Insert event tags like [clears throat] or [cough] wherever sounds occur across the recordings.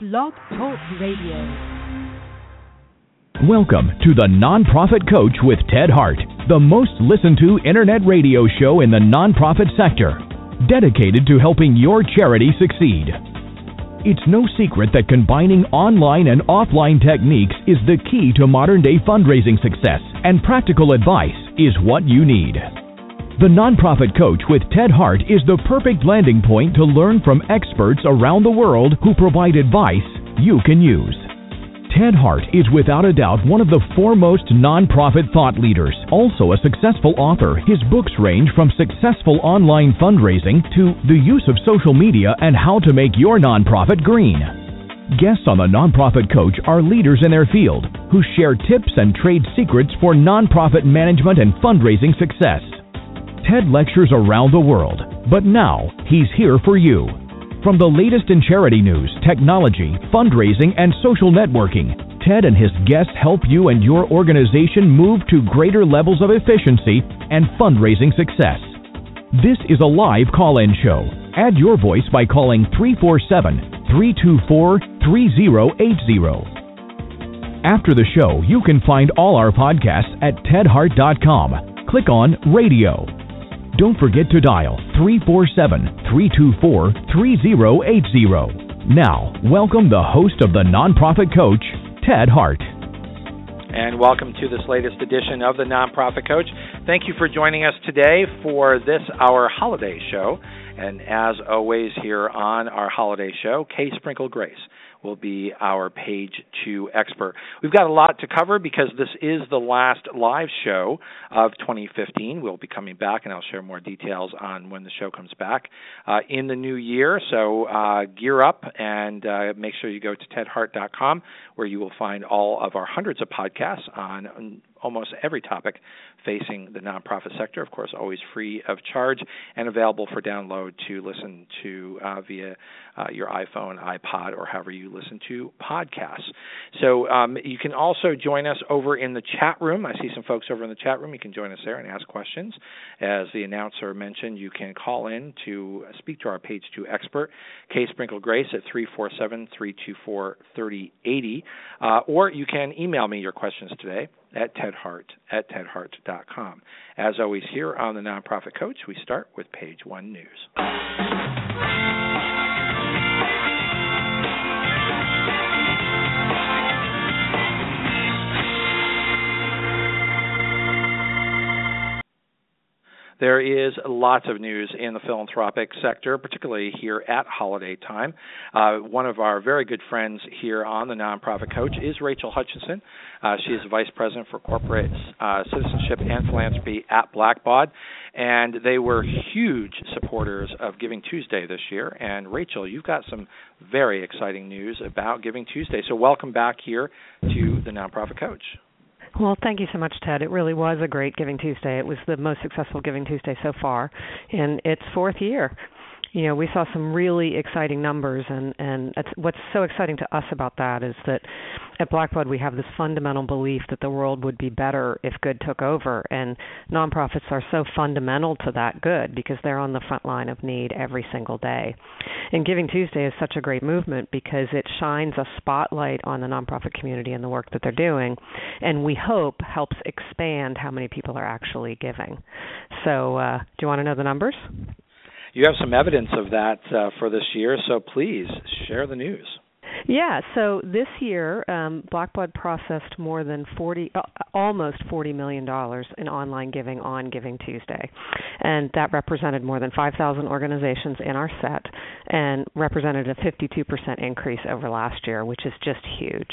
Blog Talk Radio. Welcome to the Nonprofit Coach with Ted Hart, the most listened to internet radio show in the nonprofit sector, dedicated to helping your charity succeed. It's no secret that combining online and offline techniques is the key to modern day fundraising success, and practical advice is what you need. The Nonprofit Coach with Ted Hart is the perfect landing point to learn from experts around the world who provide advice you can use. Ted Hart is without a doubt one of the foremost nonprofit thought leaders. Also a successful author, his books range from successful online fundraising to the use of social media and how to make your nonprofit green. Guests on the Nonprofit Coach are leaders in their field who share tips and trade secrets for nonprofit management and fundraising success. Ted lectures around the world, but now he's here for you. From the latest in charity news, technology, fundraising, and social networking, Ted and his guests help you and your organization move to greater levels of efficiency and fundraising success. This is a live call in show. Add your voice by calling 347 324 3080. After the show, you can find all our podcasts at tedhart.com. Click on Radio. Don't forget to dial 347 324 3080. Now, welcome the host of the Nonprofit Coach, Ted Hart. And welcome to this latest edition of the Nonprofit Coach. Thank you for joining us today for this, our holiday show. And as always, here on our holiday show, Kay Sprinkel Grace will be our page two expert. We've got a lot to cover because this is the last live show of 2015. We'll be coming back, and I'll share more details on when the show comes back uh, in the new year. So uh, gear up and uh, make sure you go to tedhart.com where you will find all of our hundreds of podcasts on almost every topic facing the nonprofit sector. Of course, always free of charge and available for download to listen to uh, via uh, your iPhone, iPod, or however you listen to podcasts. So um, you can also join us over in the chat room. I see some folks over in the chat room. You can join us there and ask questions. As the announcer mentioned, you can call in to speak to our page two expert, Kay Sprinkel Grace, at 347 324 3080. Uh, or you can email me your questions today at tedhart at tedhart.com. As always, here on the Nonprofit Coach, we start with page one news. There is lots of news in the philanthropic sector, particularly here at holiday time. Uh, one of our very good friends here on the Nonprofit Coach is Rachel Hutchinson. Uh, she is Vice President for Corporate uh, Citizenship and Philanthropy at Blackbaud, and they were huge supporters of Giving Tuesday this year. And Rachel, you've got some very exciting news about Giving Tuesday. So welcome back here to the Nonprofit Coach. Well, thank you so much, Ted. It really was a great Giving Tuesday. It was the most successful Giving Tuesday so far in its fourth year. You know, we saw some really exciting numbers, and and what's so exciting to us about that is that at Blackbaud we have this fundamental belief that the world would be better if good took over, and nonprofits are so fundamental to that good because they're on the front line of need every single day. And Giving Tuesday is such a great movement because it shines a spotlight on the nonprofit community and the work that they're doing, and we hope helps expand how many people are actually giving. So, uh, do you want to know the numbers? You have some evidence of that uh, for this year, so please share the news. Yeah, so this year, um, processed more than forty, uh, almost forty million dollars in online giving on Giving Tuesday, and that represented more than five thousand organizations in our set, and represented a fifty-two percent increase over last year, which is just huge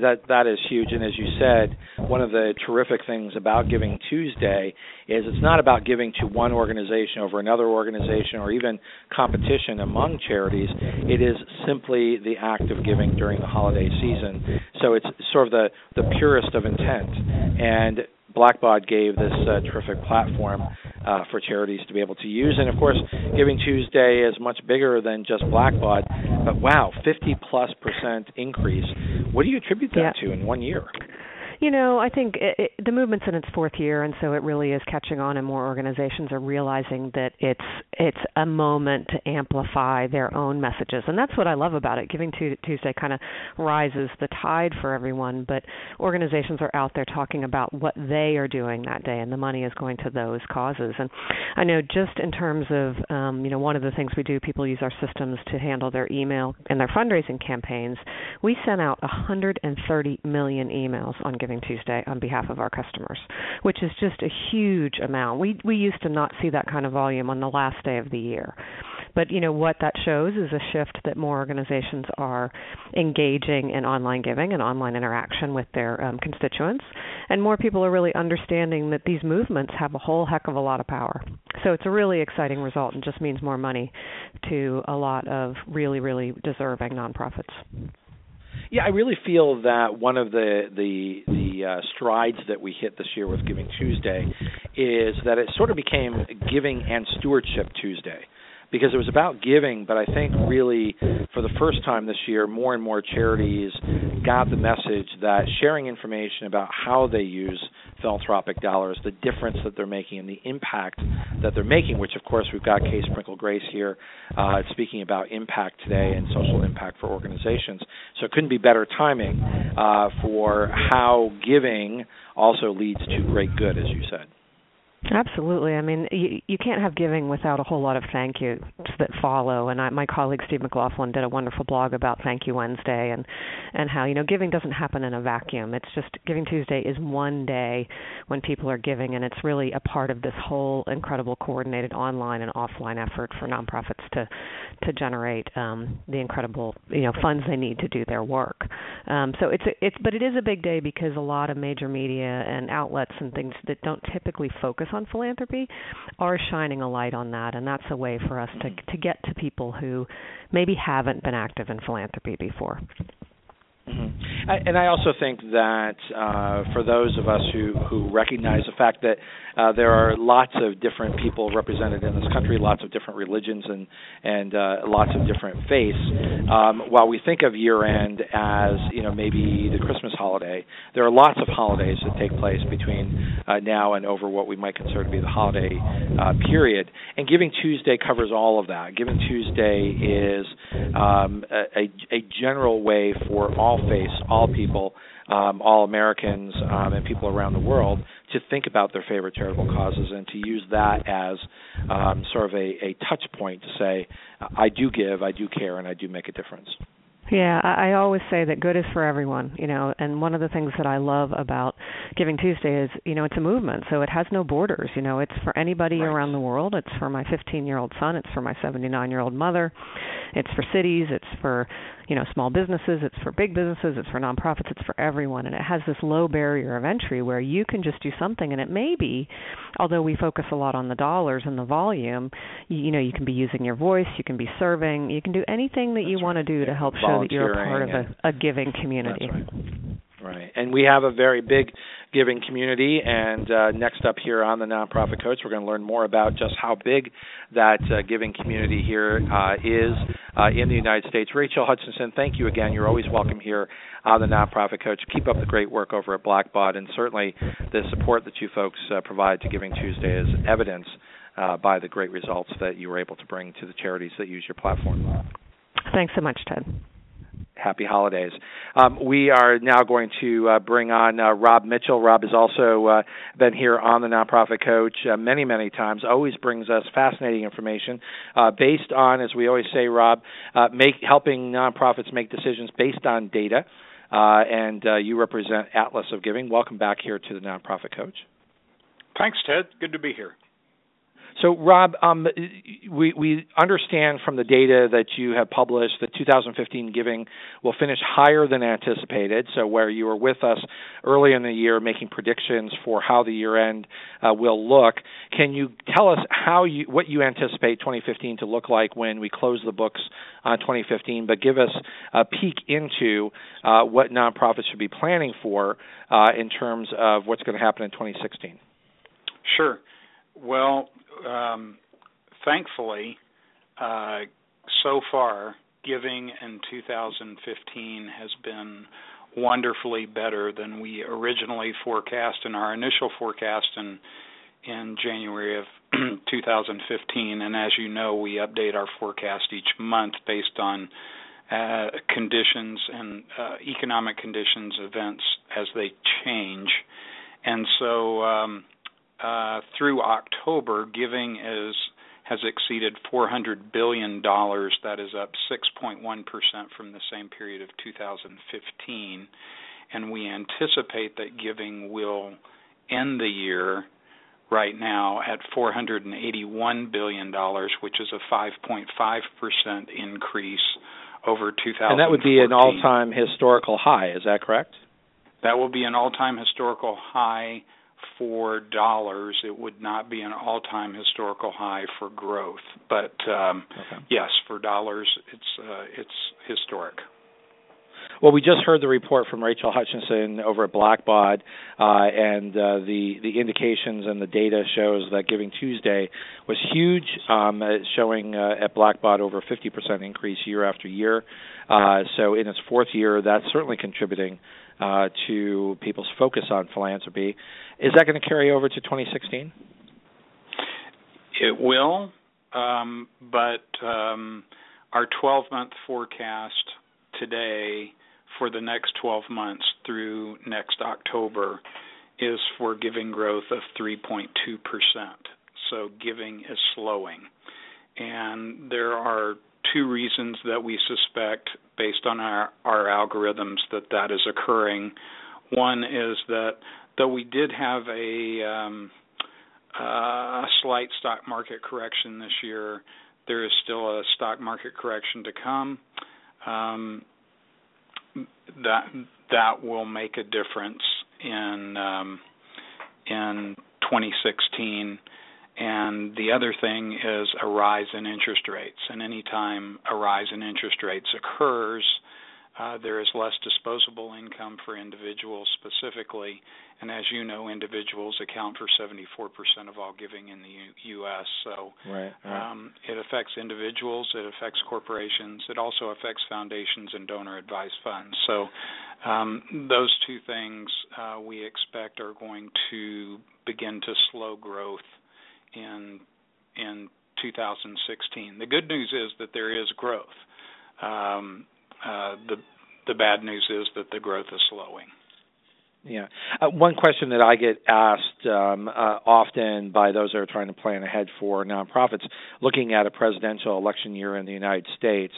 that that is huge. And as you said one of the terrific things about giving tuesday is it's not about giving to one organization over another organization or even competition among charities. It is simply the act of giving during the holiday season. So it's sort of the the purest of intent. And Blackbaud gave this uh, terrific platform uh, for charities to be able to use. And of course, Giving Tuesday is much bigger than just Blackbaud. But wow, 50 plus percent increase. What do you attribute that yeah. to in one year? You know, I think it, it, the movement's in its fourth year, and so it really is catching on, and more organizations are realizing that it's it's a moment to amplify their own messages, and that's what I love about it. Giving Tuesday kind of rises the tide for everyone, but organizations are out there talking about what they are doing that day, and the money is going to those causes. And I know just in terms of um, you know one of the things we do, people use our systems to handle their email and their fundraising campaigns. We sent out 130 million emails on Giving Tuesday on behalf of our customers, which is just a huge amount. We we used to not see that kind of volume on the last day of the year. But you know what that shows is a shift that more organizations are engaging in online giving and online interaction with their um, constituents, and more people are really understanding that these movements have a whole heck of a lot of power. So it's a really exciting result, and just means more money to a lot of really really deserving nonprofits. Yeah, I really feel that one of the the the uh, strides that we hit this year with Giving Tuesday is that it sort of became Giving and Stewardship Tuesday because it was about giving, but I think really for the first time this year, more and more charities got the message that sharing information about how they use philanthropic dollars, the difference that they're making, and the impact that they're making, which of course we've got Kay Sprinkel Grace here uh, speaking about impact today and social impact for organizations. So it couldn't be better timing uh, for how giving also leads to great good, as you said. Absolutely. I mean, you, you can't have giving without a whole lot of thank yous that follow. And I, my colleague Steve McLaughlin did a wonderful blog about Thank You Wednesday and and how you know giving doesn't happen in a vacuum. It's just Giving Tuesday is one day when people are giving, and it's really a part of this whole incredible coordinated online and offline effort for nonprofits to to generate um, the incredible you know funds they need to do their work. Um, so it's a, it's but it is a big day because a lot of major media and outlets and things that don't typically focus on philanthropy are shining a light on that, and that's a way for us to mm-hmm. to get to people who maybe haven't been active in philanthropy before. Mm-hmm. I, and I also think that uh, for those of us who, who recognize the fact that uh, there are lots of different people represented in this country, lots of different religions, and and uh, lots of different faiths. Um, while we think of year end as you know maybe the Christmas holiday, there are lots of holidays that take place between uh, now and over what we might consider to be the holiday uh, period. And Giving Tuesday covers all of that. Giving Tuesday is um, a, a general way for all faiths, all people, um, all Americans, um, and people around the world to think about their favorite charitable causes and to use that as um, sort of a, a touch point to say, I do give, I do care, and I do make a difference. Yeah, I, I always say that good is for everyone, you know, and one of the things that I love about Giving Tuesday is, you know, it's a movement, so it has no borders, you know, it's for anybody right. around the world. It's for my 15-year-old son, it's for my 79-year-old mother. It's for cities, it's for, you know, small businesses, it's for big businesses, it's for nonprofits, it's for everyone and it has this low barrier of entry where you can just do something and it may be although we focus a lot on the dollars and the volume, you, you know, you can be using your voice, you can be serving, you can do anything that you want to do to help show that you're a part of a, a giving community. Right. right. And we have a very big giving community. And uh, next up here on the Nonprofit Coach, we're going to learn more about just how big that uh, giving community here uh, is uh, in the United States. Rachel Hutchinson, thank you again. You're always welcome here on the Nonprofit Coach. Keep up the great work over at Blackbaud, and certainly the support that you folks uh, provide to Giving Tuesday is evidence by the great results that you were able to bring to the charities that use your platform. Thanks so much, Ted happy holidays. Um, we are now going to uh, bring on uh, Rob Mitchell. Rob has also uh, been here on the Nonprofit Coach uh, many, many times. Always brings us fascinating information uh, based on, as we always say, Rob, uh, make helping nonprofits make decisions based on data. and you represent Atlas of Giving. Welcome back here to the Nonprofit Coach. Thanks, Ted. Good to be here. So, Rob, um, we, we understand from the data that you have published that 2015 giving will finish higher than anticipated. So, where you were with us early in the year making predictions for how the year end uh, will look, can you tell us how you what you anticipate 2015 to look like when we close the books on 2015? But give us a peek into uh, what nonprofits should be planning for uh, in terms of what's going to happen in 2016. Sure. Well, um, thankfully, uh, so far, giving in 2015 has been wonderfully better than we originally forecast in our initial forecast in in January of [clears throat] 2015. And as you know, we update our forecast each month based on uh, conditions and uh, economic conditions, events as they change. And so um, uh, through October, giving is has exceeded 400 billion dollars. That is up 6.1 percent from the same period of 2015, and we anticipate that giving will end the year right now at 481 billion dollars, which is a 5.5 percent increase over 2000. And that would be an all-time historical high. Is that correct? That will be an all-time historical high for dollars. It would not be an all-time historical high for growth, but um, okay. yes, for dollars, it's uh, it's historic. Well, we just heard the report from Rachel Hutchinson over at Blackbaud, uh, and uh, the the indications and the data shows that Giving Tuesday was huge, um, showing uh, at Blackbaud over 50% increase year after year. Uh, so in its fourth year, that's certainly contributing uh, to people's focus on philanthropy. Is that going to carry over to 2016? It will, um, but um, our 12 month forecast today for the next 12 months through next October is for giving growth of 3.2%. So giving is slowing. And there are two reasons that we suspect, based on our, our algorithms, that that is occurring. One is that though we did have a, um, uh, a slight stock market correction this year, there is still a stock market correction to come. Um, that that will make a difference in um, in 2016. And the other thing is a rise in interest rates. And anytime a rise in interest rates occurs, uh, there is less disposable income for individuals specifically, and as you know, individuals account for 74% of all giving in the U- U.S. So right, right. Um, it affects individuals, it affects corporations, it also affects foundations and donor advised funds. So um, those two things uh, we expect are going to begin to slow growth in in 2016. The good news is that there is growth. Um, uh, the the bad news is that the growth is slowing. Yeah. Uh, one question that I get asked um, uh, often by those that are trying to plan ahead for nonprofits, looking at a presidential election year in the United States,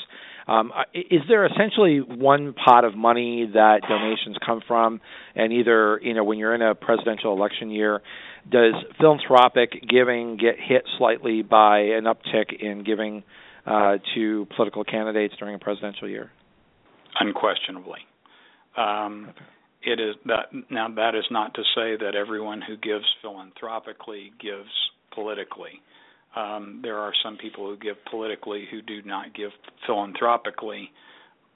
um, uh, is there essentially one pot of money that donations come from? And either, you know, when you're in a presidential election year, does philanthropic giving get hit slightly by an uptick in giving uh, to political candidates during a presidential year? Unquestionably. Um, okay. It is that now. That is not to say that everyone who gives philanthropically gives politically. Um, there are some people who give politically who do not give philanthropically,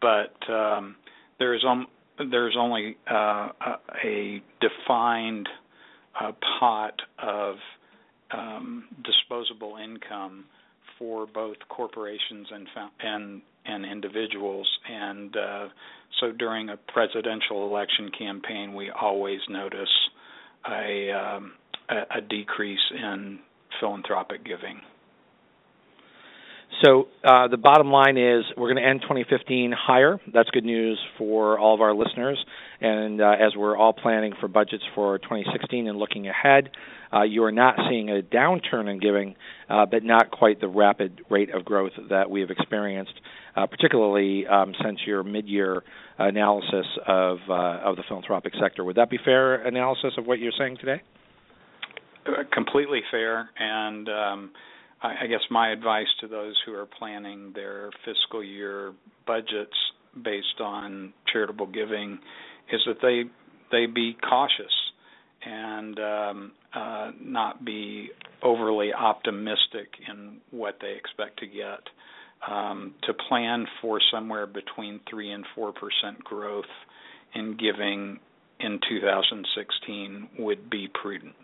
but um, there is um, there's only uh, a defined uh, pot of um, disposable income for both corporations and and and individuals. And uh, so during a presidential election campaign, we always notice a, um, a, a decrease in philanthropic giving. So uh, the bottom line is we're going to end 2015 higher. That's good news for all of our listeners. And uh, as we're all planning for budgets for 2016 and looking ahead, uh, you are not seeing a downturn in giving, uh, but not quite the rapid rate of growth that we have experienced, uh, particularly um, since your mid-year analysis of uh, of the philanthropic sector. Would that be fair analysis of what you're saying today? Completely fair, and um, I, I guess my advice to those who are planning their fiscal year budgets based on charitable giving is that they they be cautious and um, uh, not be overly optimistic in what they expect to get. Um, to plan for somewhere between three and four percent growth in giving in 2016 would be prudent.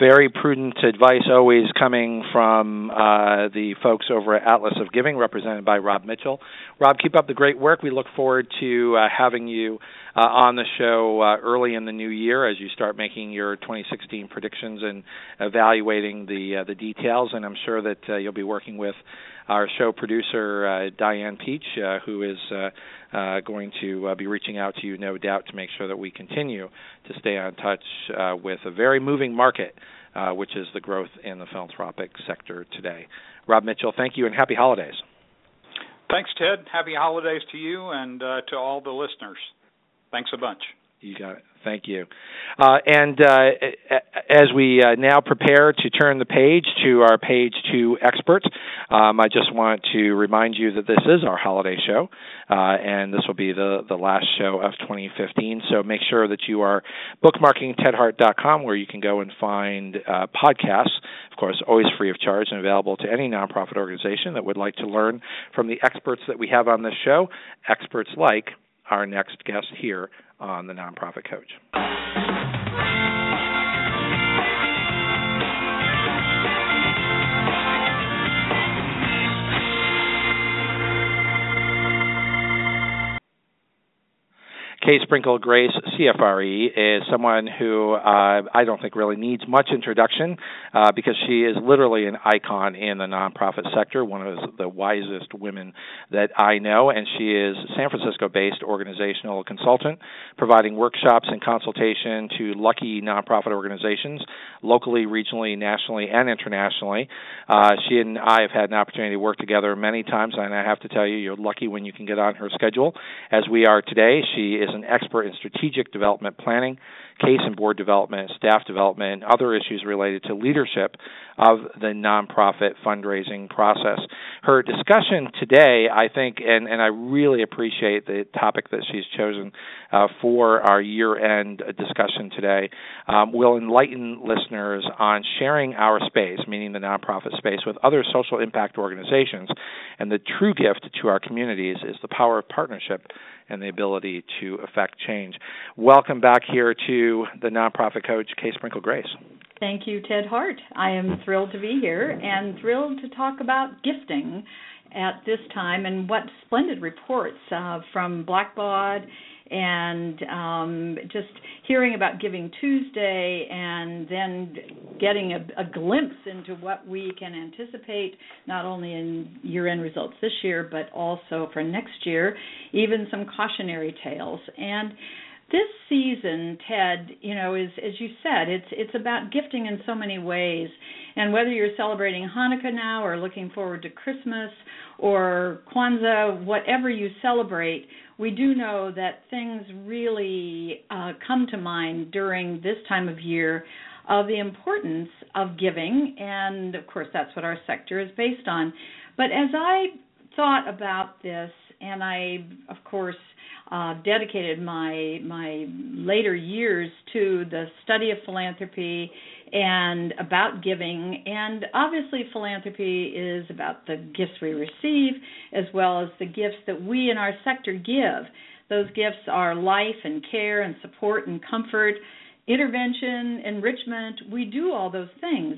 Very prudent advice always coming from uh, the folks over at Atlas of Giving, represented by Rob Mitchell. Rob, keep up the great work. We look forward to uh, having you uh, on the show uh, early in the new year as you start making your 2016 predictions and evaluating the uh, the details. And I'm sure that uh, you'll be working with our show producer uh, Diane Peach, uh, who is uh, uh, going to uh, be reaching out to you, no doubt, to make sure that we continue to stay on touch uh, with a very moving market, uh, which is the growth in the philanthropic sector today. Rob Mitchell, thank you and happy holidays. Thanks, Ted. Happy holidays to you and uh, to all the listeners. Thanks a bunch. You got it. Thank you. Uh, and uh, as we uh, now prepare to turn the page to our page two experts, um, I just want to remind you that this is our holiday show, uh, and this will be the, the last show of 2015. So make sure that you are bookmarking tedhart.com where you can go and find uh, podcasts, of course, always free of charge and available to any nonprofit organization that would like to learn from the experts that we have on this show, experts like our next guest here on the Nonprofit Coach. Kay Sprinkel Grace, CFRE, is someone who uh, I don't think really needs much introduction uh, because she is literally an icon in the nonprofit sector, one of the wisest women that I know, and she is a San Francisco based organizational consultant, providing workshops and consultation to lucky nonprofit organizations locally, regionally, nationally, and internationally. Uh, she and I have had an opportunity to work together many times, and I have to tell you, you're lucky when you can get on her schedule, as we are today. She is expert in strategic development planning, case and board development, staff development, and other issues related to leadership of the nonprofit fundraising process. Her discussion today, I think, and, and I really appreciate the topic that she's chosen uh, for our year end discussion today, um, will enlighten listeners on sharing our space, meaning the nonprofit space, with other social impact organizations. And the true gift to our communities is the power of partnership and the ability to affect change. Welcome back here to the nonprofit coach, Kay Sprinkel Grace. Thank you, Ted Hart. I am thrilled to be here and thrilled to talk about gifting at this time and what splendid reports uh, from Blackbaud and um, just hearing about Giving Tuesday and then getting a, a, glimpse into what we can anticipate not only in year end results this year but also for next year, even some cautionary tales. And this season, Ted, you know, is as you said, it's it's about gifting in so many ways. And whether you're celebrating Hanukkah now or looking forward to Christmas or Kwanzaa, whatever you celebrate, we do know that things really uh, come to mind during this time of year of the importance of giving, and of course, that's what our sector is based on. But as I thought about this, and I, of course, uh, dedicated my my later years to the study of philanthropy and about giving. And obviously, philanthropy is about the gifts we receive as well as the gifts that we in our sector give. Those gifts are life and care and support and comfort, intervention, enrichment. We do all those things.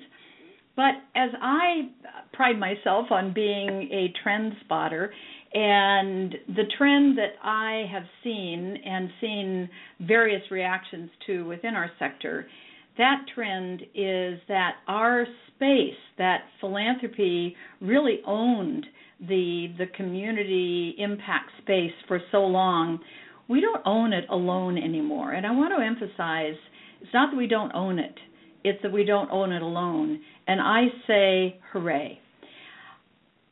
But as I pride myself on being a trend spotter, and the trend that I have seen and seen various reactions to within our sector that trend is that our space, that philanthropy really owned the the community impact space for so long. We don't own it alone anymore. And I want to emphasize it's not that we don't own it, it's that we don't own it alone. And I say hooray.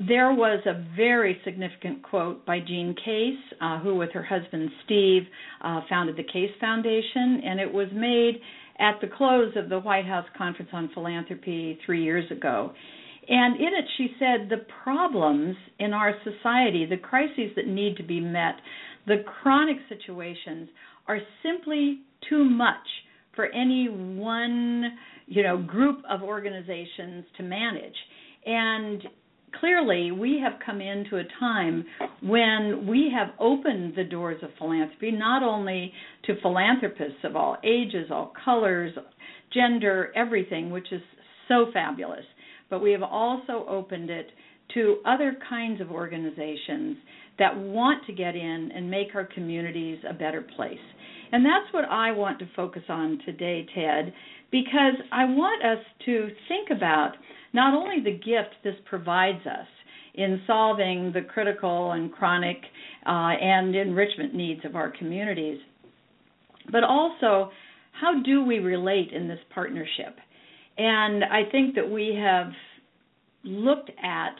There was a very significant quote by Jean Case, uh, who, with her husband Steve, uh, founded the Case Foundation, and it was made at the close of the White House Conference on Philanthropy three years ago. And in it, she said the problems in our society, the crises that need to be met, the chronic situations are simply too much for any one, you know, group of organizations to manage. And clearly we have come into a time when we have opened the doors of philanthropy not only to philanthropists of all ages, all colors, gender, everything, which is so fabulous, but we have also opened it to other kinds of organizations that want to get in and make our communities a better place. And that's what I want to focus on today, Ted, because I want us to think about not only the gift this provides us in solving the critical and chronic uh, and enrichment needs of our communities, but also how do we relate in this partnership? And I think that we have looked at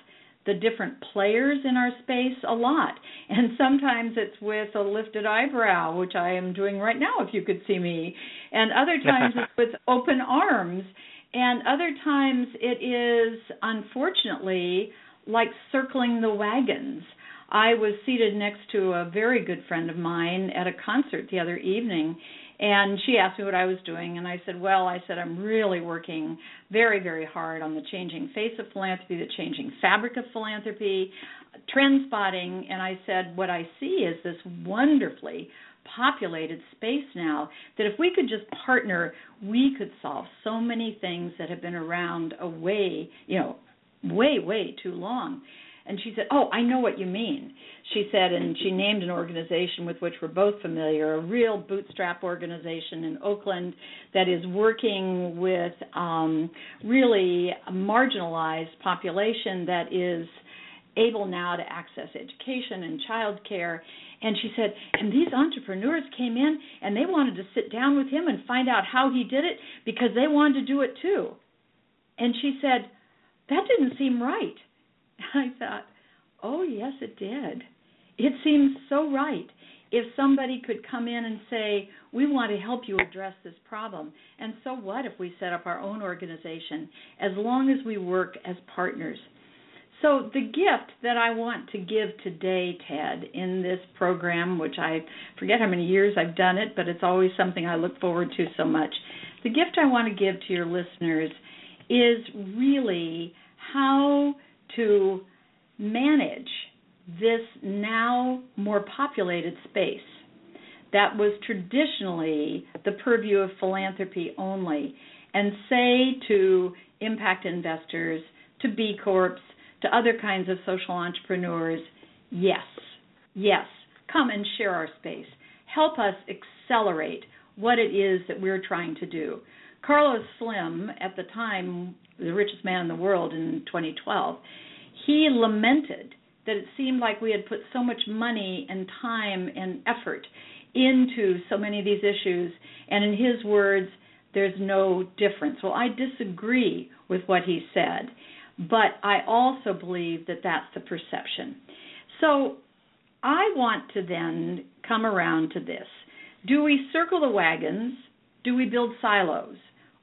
the different players in our space a lot. And sometimes it's with a lifted eyebrow, which I am doing right now if you could see me. And other [laughs] times it's with open arms. And other times it is, unfortunately, like circling the wagons. I was seated next to a very good friend of mine at a concert the other evening, and she asked me what I was doing, and I said, Well, I said, I'm really working very, very hard on the changing face of philanthropy, the changing fabric of philanthropy, trend spotting. And I said, What I see is this wonderfully populated space now that if we could just partner, we could solve so many things that have been around a way, you know, way, way too long. And she said, Oh, I know what you mean. She said, and she named an organization with which we're both familiar, a real bootstrap organization in Oakland that is working with um, really marginalized population that is able now to access education and child care. And she said, and these entrepreneurs came in and they wanted to sit down with him and find out how he did it because they wanted to do it too. And she said, that didn't seem right. [laughs] I thought, oh, yes, it did. It seems so right. If somebody could come in and say, we want to help you address this problem, and so what if we set up our own organization, as long as we work as partners? So, the gift that I want to give today, Ted, in this program, which I forget how many years I've done it, but it's always something I look forward to so much. The gift I want to give to your listeners is really how to manage this now more populated space that was traditionally the purview of philanthropy only, and say to impact investors, to B Corps, to other kinds of social entrepreneurs, yes, yes, come and share our space. Help us accelerate what it is that we're trying to do. Carlos Slim, at the time the richest man in the world in 2012, he lamented that it seemed like we had put so much money and time and effort into so many of these issues, and in his words, there's no difference. Well, I disagree with what he said, but I also believe that that's the perception. So I want to then come around to this. Do we circle the wagons? Do we build silos?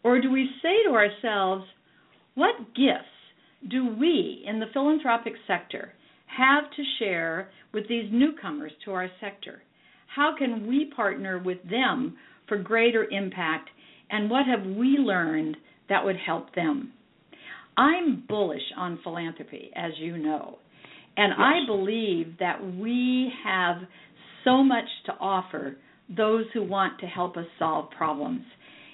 Or do we say to ourselves, what gifts do we in the philanthropic sector have to share with these newcomers to our sector? How can we partner with them for greater impact, and what have we learned that would help them? I'm bullish on philanthropy, as you know, and yes. I believe that we have so much to offer those who want to help us solve problems.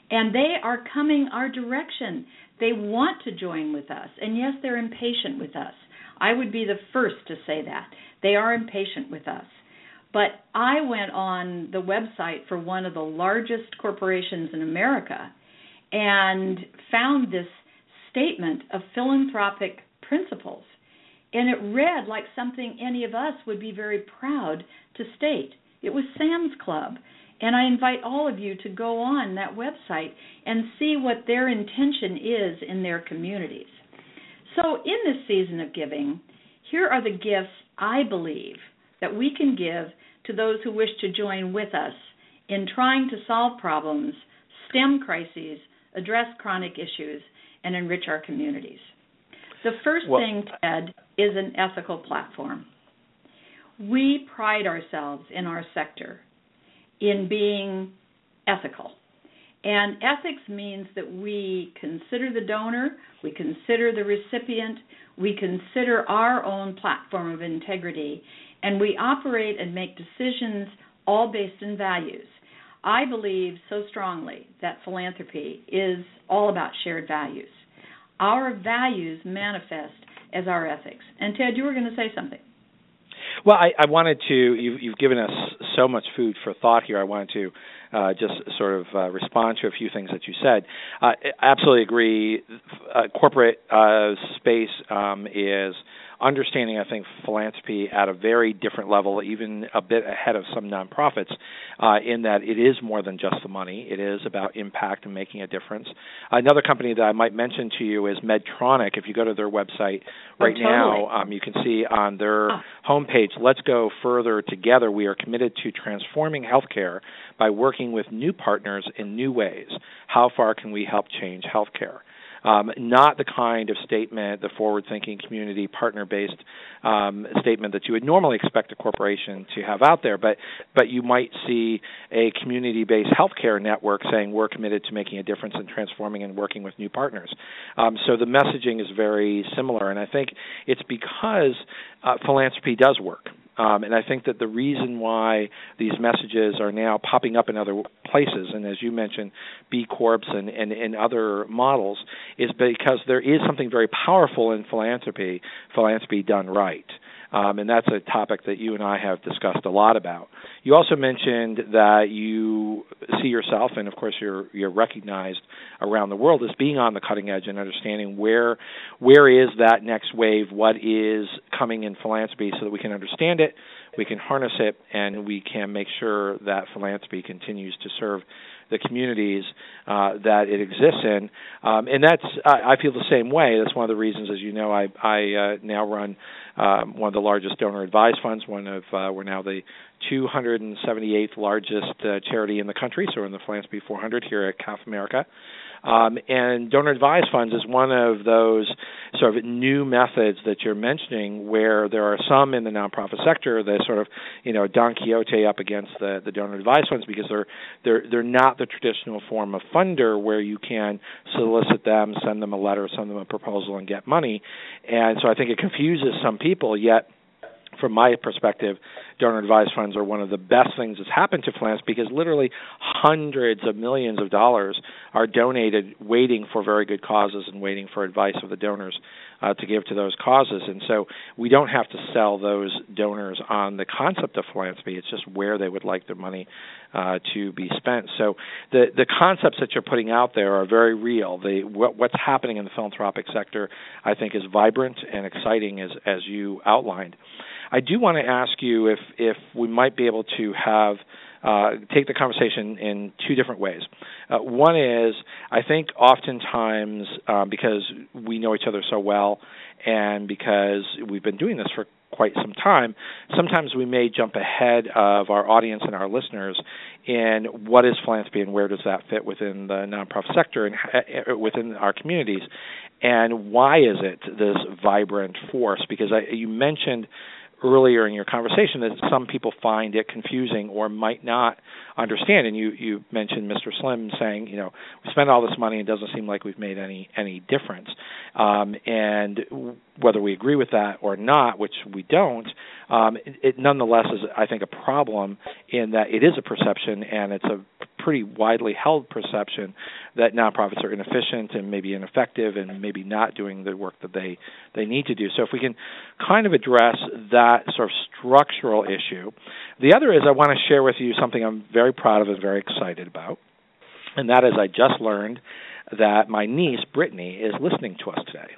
And they are coming our direction. They want to join with us. And yes, they're impatient with us. I would be the first to say that. They are impatient with us. But I went on the website for one of the largest corporations in America and found this statement of philanthropic principles. And it read like something any of us would be very proud to state. It was Sam's Club. And I invite all of you to go on that website and see what their intention is in their communities. So, in this season of giving, here are the gifts I believe that we can give to those who wish to join with us in trying to solve problems, stem crises, address chronic issues, and enrich our communities. The first well, thing, Ted, is an ethical platform. We pride ourselves in our sector in being ethical. And ethics means that we consider the donor, we consider the recipient, we consider our own platform of integrity, and we operate and make decisions all based in values. I believe so strongly that philanthropy is all about shared values. Our values manifest as our ethics. And Ted, you were going to say something. Well, I, I wanted to. You've, you've given us so much food for thought here. I wanted to uh, just sort of uh, respond to a few things that you said. Uh, absolutely agree. Uh, corporate uh, space um, is understanding, I think, philanthropy at a very different level, even a bit ahead of some nonprofits, uh, in that it is more than just the money. It is about impact and making a difference. Another company that I might mention to you is Medtronic. If you go to their website oh, right oh, totally. now, um, you can see on their oh. homepage, Let's Go Further Together. We are committed to transforming healthcare by working with new partners in new ways. How far can we help change healthcare? Um, not the kind of statement, the forward-thinking, community partner-based um, statement that you would normally expect a corporation to have out there. But but you might see a community-based healthcare network saying we're committed to making a difference and transforming and working with new partners. Um, so the messaging is very similar, and I think it's because uh, philanthropy does work. Um, and I think that the reason why these messages are now popping up in other places, and as you mentioned, B Corps and, and, and other models, is because there is something very powerful in philanthropy, philanthropy done right. Um, and that's a topic that you and I have discussed a lot about. You also mentioned that you see yourself, and of course you're you're recognized around the world as being on the cutting edge and understanding where where is that next wave, what is coming in philanthropy, so that we can understand it, we can harness it, and we can make sure that philanthropy continues to serve the communities uh, that it exists in. Um, and that's I, I feel the same way. That's one of the reasons, as you know, I, I uh, now run um, one of the largest donor advised funds. One of uh, we're now the 278th largest uh, charity in the country, so we're in the Philanthropy 400 here at CAF America. Um, and donor advised funds is one of those sort of new methods that you're mentioning, where there are some in the nonprofit sector that sort of, you know, Don Quixote up against the, the donor advised funds because they're they're they're not the traditional form of funder where you can solicit them, send them a letter, send them a proposal, and get money. And so I think it confuses some people. Yet from my perspective, donor advised funds are one of the best things that's happened to philanthropy because literally hundreds of millions of dollars are donated waiting for very good causes and waiting for advice of the donors uh, to give to those causes. And so we don't have to sell those donors on the concept of philanthropy. It's just where they would like their money uh, to be spent. So the the concepts that you're putting out there are very real. What, what's happening in the philanthropic sector, I think, is vibrant and exciting as as you outlined. I do want to ask you if if we might be able to have uh, take the conversation in two different ways. Uh, one is I think oftentimes um, because we know each other so well, and because we've been doing this for quite some time, sometimes we may jump ahead of our audience and our listeners in what is philanthropy and where does that fit within the nonprofit sector and uh, within our communities, and why is it this vibrant force? Because I, you mentioned earlier in your conversation that some people find it confusing or might not understand. And you you mentioned Mr. Slim saying, you know, we spend all this money and it doesn't seem like we've made any any difference. Um, and whether we agree with that or not, which we don't, um, it, it nonetheless is I think a problem in that it is a perception and it's a pretty widely held perception that nonprofits are inefficient and maybe ineffective and maybe not doing the work that they they need to do. So if we can kind of address that sort of structural issue, the other is I want to share with you something I'm very proud of and very excited about, and that is I just learned that my niece Brittany is listening to us today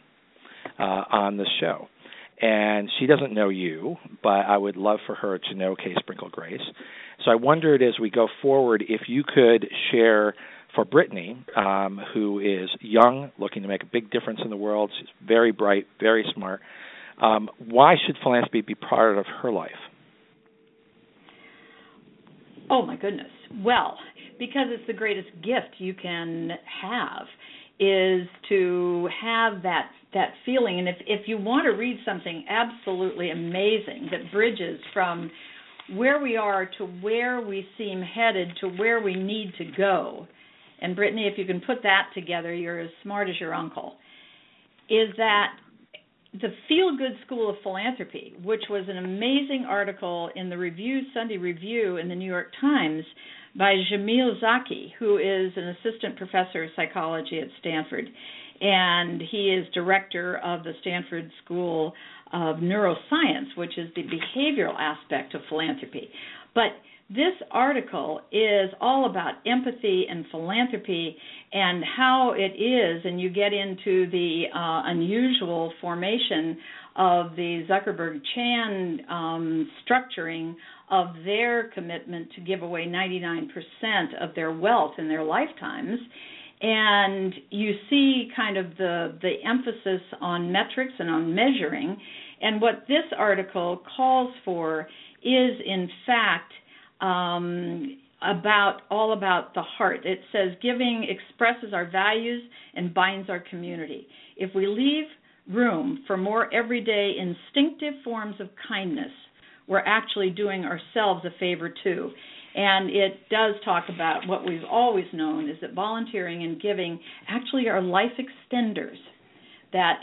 uh, on this show and she doesn't know you, but I would love for her to know Kay Sprinkel Grace. So I wondered as we go forward if you could share for Brittany, um, who is young, looking to make a big difference in the world. She's very bright, very smart. Um, why should philanthropy be part of her life? Oh my goodness. Well, because it's the greatest gift you can have is to have that that feeling and if if you want to read something absolutely amazing that bridges from where we are to where we seem headed to where we need to go. And Brittany, if you can put that together, you're as smart as your uncle. Is that the Feel Good School of Philanthropy, which was an amazing article in the Review Sunday Review in the New York Times by Jamil Zaki, who is an assistant professor of psychology at Stanford, and he is director of the Stanford School of Neuroscience, which is the behavioral aspect of philanthropy. But this article is all about empathy and philanthropy and how it is, and you get into the uh, unusual formation of the Zuckerberg Chan um, structuring of their commitment to give away 99% of their wealth in their lifetimes. And you see kind of the, the emphasis on metrics and on measuring. And what this article calls for is, in fact, um, about all about the heart. It says giving expresses our values and binds our community. If we leave room for more everyday instinctive forms of kindness, we're actually doing ourselves a favor too. And it does talk about what we've always known is that volunteering and giving actually are life extenders. That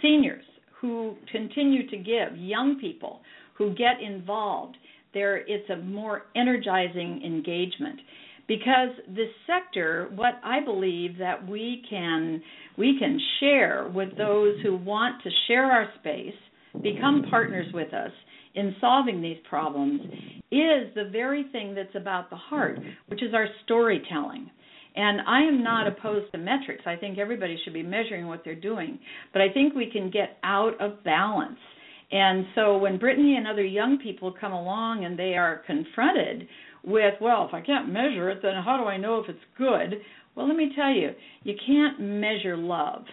seniors who continue to give, young people who get involved, there it's a more energizing engagement because this sector what i believe that we can we can share with those who want to share our space become partners with us in solving these problems is the very thing that's about the heart which is our storytelling and I am not opposed to metrics. I think everybody should be measuring what they're doing. But I think we can get out of balance and so when Brittany and other young people come along and they are confronted with, well, if I can't measure it, then how do I know if it's good? Well, let me tell you, you can't measure love.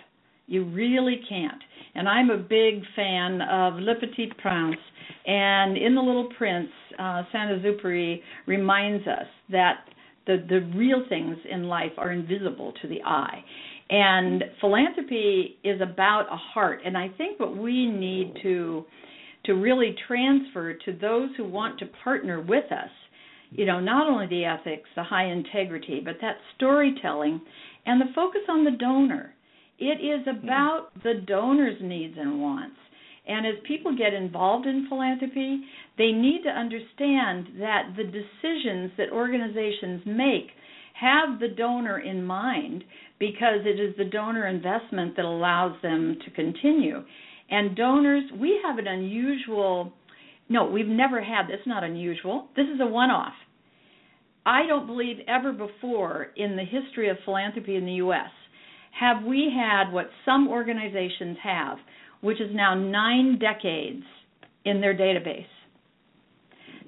You really can't. And I'm a big fan of Le Petit Prince. And in The Little Prince, uh, Saint-Exupéry reminds us that the, the real things in life are invisible to the eye. And philanthropy is about a heart, and I think what we need to to really transfer to those who want to partner with us, you know, not only the ethics, the high integrity, but that storytelling and the focus on the donor. It is hmm. about the donor's needs and wants. And as people get involved in philanthropy, they need to understand that the decisions that organizations make have the donor in mind because it is the donor investment that allows them to continue. And donors, we have an unusual no, we've never had this, not unusual. This is a one off. I don't believe ever before in the history of philanthropy in the US have we had what some organizations have, which is now nine decades in their database.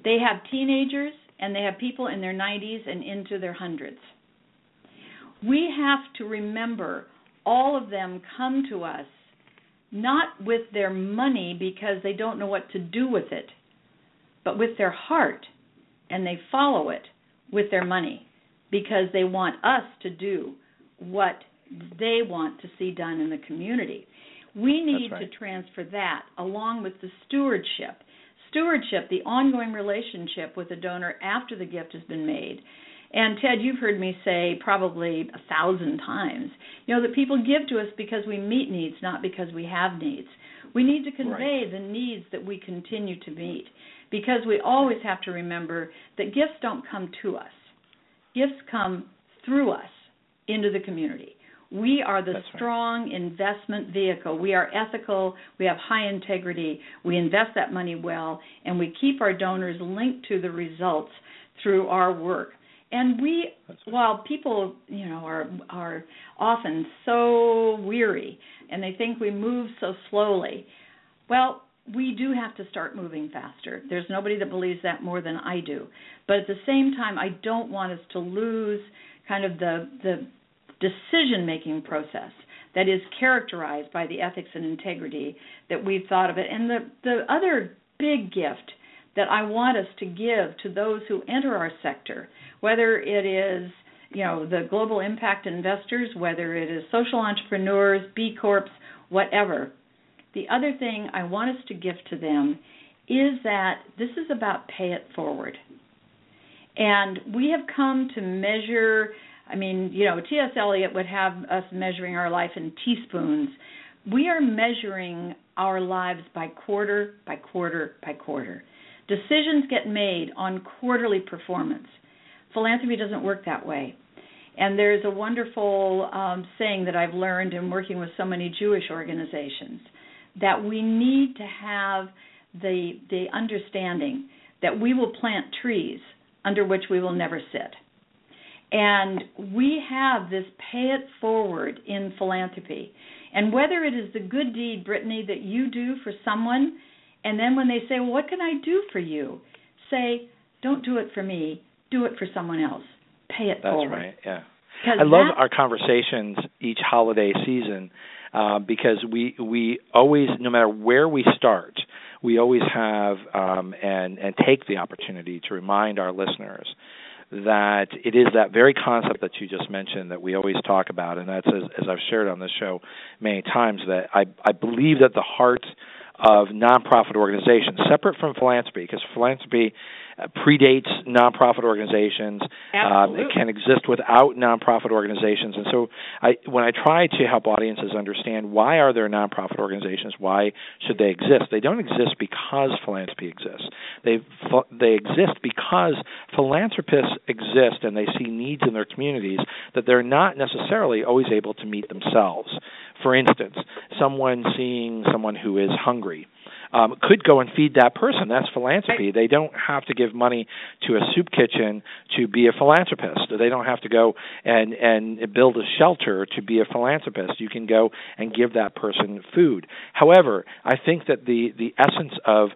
They have teenagers and they have people in their 90s and into their hundreds. We have to remember all of them come to us not with their money because they don't know what to do with it, but with their heart, and they follow it with their money because they want us to do what they want to see done in the community. We need right. to transfer that along with the stewardship stewardship, the ongoing relationship with the donor after the gift has been made. And Ted, you've heard me say probably a thousand times, you know, that people give to us because we meet needs, not because we have needs. We need to convey right. the needs that we continue to meet because we always have to remember that gifts don't come to us. Gifts come through us into the community. We are the That's strong right. investment vehicle. We are ethical, we have high integrity, we invest that money well, and we keep our donors linked to the results through our work. And we right. while people, you know, are are often so weary and they think we move so slowly, well, we do have to start moving faster. There's nobody that believes that more than I do. But at the same time, I don't want us to lose kind of the the decision making process that is characterized by the ethics and integrity that we've thought of it. And the, the other big gift that I want us to give to those who enter our sector, whether it is you know the global impact investors, whether it is social entrepreneurs, B Corps, whatever. The other thing I want us to give to them is that this is about pay it forward. And we have come to measure I mean, you know, T.S. Eliot would have us measuring our life in teaspoons. We are measuring our lives by quarter by quarter by quarter. Decisions get made on quarterly performance. Philanthropy doesn't work that way. And there's a wonderful um, saying that I've learned in working with so many Jewish organizations that we need to have the the understanding that we will plant trees under which we will never sit. And we have this pay it forward in philanthropy. And whether it is the good deed, Brittany, that you do for someone, and then when they say, Well, what can I do for you? Say, Don't do it for me, do it for someone else. Pay it That's forward. right, yeah. I love our conversations each holiday season uh, because we we always, no matter where we start, we always have um, and and take the opportunity to remind our listeners that it is that very concept that you just mentioned that we always talk about, and that's as, as I've shared on this show many times that I I believe that the heart of nonprofit organizations, separate from philanthropy, because philanthropy uh, predates nonprofit organizations. Absolutely. Um, it can exist without nonprofit organizations, and so I, when I try to help audiences understand why are there nonprofit organizations, why should they exist? They don't exist because philanthropy exists. They they exist because philanthropists exist and they see needs in their communities that they're not necessarily always able to meet themselves. For instance, someone seeing someone who is hungry um, could go and feed that person. That's philanthropy. They don't have to give money to a soup kitchen to be a philanthropist. They don't have to go and and build a shelter to be a philanthropist. You can go and give that person food. However, I think that the the essence of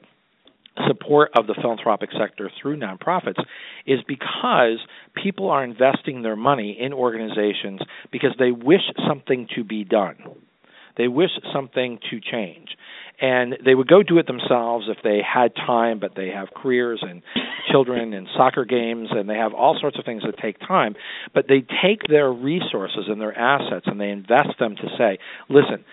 support of the philanthropic sector through nonprofits is because people are investing their money in organizations because they wish something to be done. They wish something to change. And they would go do it themselves if they had time, but they have careers and children and soccer games, and they have all sorts of things that take time. But they take their resources and their assets and they invest them to say, listen,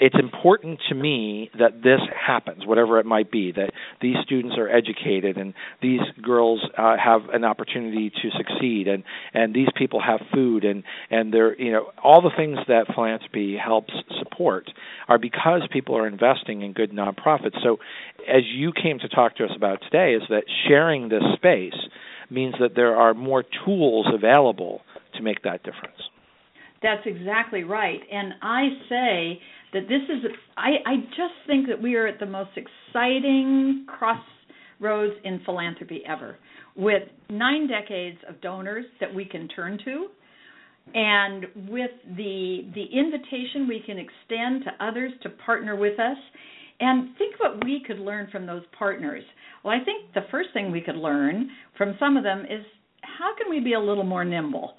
it's important to me that this happens, whatever it might be, that these students are educated and these girls uh, have an opportunity to succeed, and and these people have food, and and they're you know all the things that philanthropy helps support are because people are investing in good nonprofits. So, as you came to talk to us about today, is that sharing this space means that there are more tools available to make that difference. That's exactly right. And I say that this is I, I just think that we are at the most exciting crossroads in philanthropy ever with nine decades of donors that we can turn to and with the the invitation we can extend to others to partner with us. And think what we could learn from those partners. Well i think the first thing we could learn from some of them is how can we be a little more nimble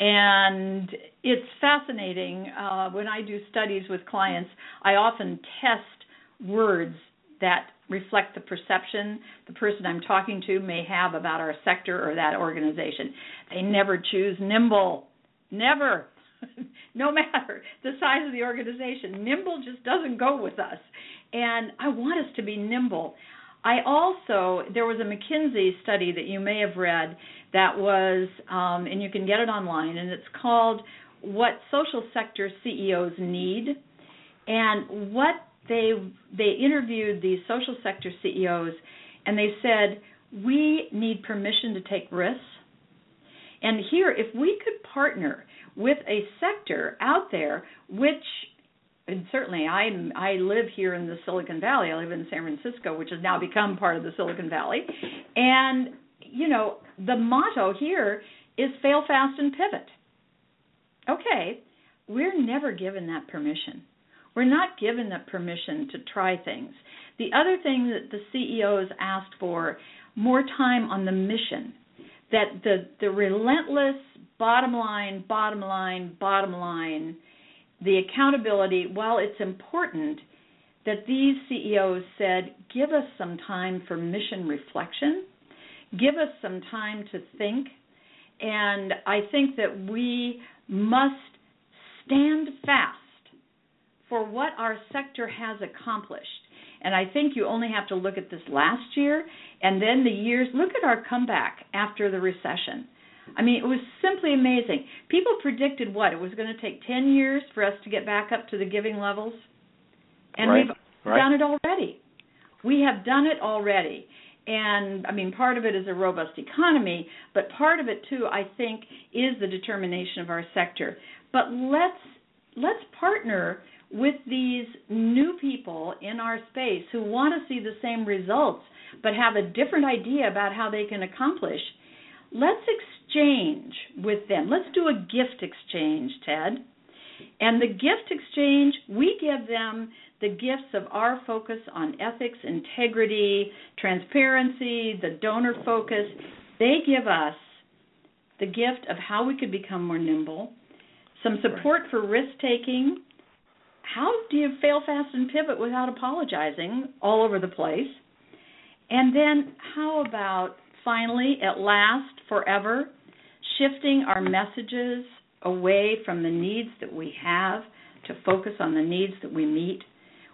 and it's fascinating. Uh, when I do studies with clients, I often test words that reflect the perception the person I'm talking to may have about our sector or that organization. They never choose nimble. Never. [laughs] no matter the size of the organization, nimble just doesn't go with us. And I want us to be nimble. I also, there was a McKinsey study that you may have read that was, um, and you can get it online, and it's called What Social Sector CEOs Need. And what they they interviewed these social sector CEOs, and they said we need permission to take risks. And here, if we could partner with a sector out there which and certainly I I live here in the Silicon Valley. I live in San Francisco, which has now become part of the Silicon Valley. And you know, the motto here is fail fast and pivot. Okay, we're never given that permission. We're not given that permission to try things. The other thing that the CEOs asked for more time on the mission. That the the relentless bottom line, bottom line, bottom line the accountability, while it's important that these CEOs said, give us some time for mission reflection, give us some time to think, and I think that we must stand fast for what our sector has accomplished. And I think you only have to look at this last year and then the years. Look at our comeback after the recession. I mean, it was simply amazing. People predicted what it was going to take 10 years for us to get back up to the giving levels. And right. we've right. done it already. We have done it already. And I mean, part of it is a robust economy, but part of it too, I think, is the determination of our sector. But let's let's partner with these new people in our space who want to see the same results but have a different idea about how they can accomplish. Let's exchange with them. Let's do a gift exchange, Ted. And the gift exchange, we give them the gifts of our focus on ethics, integrity, transparency, the donor focus. They give us the gift of how we could become more nimble, some support for risk taking. How do you fail fast and pivot without apologizing all over the place? And then, how about finally, at last, forever, shifting our messages away from the needs that we have to focus on the needs that we meet?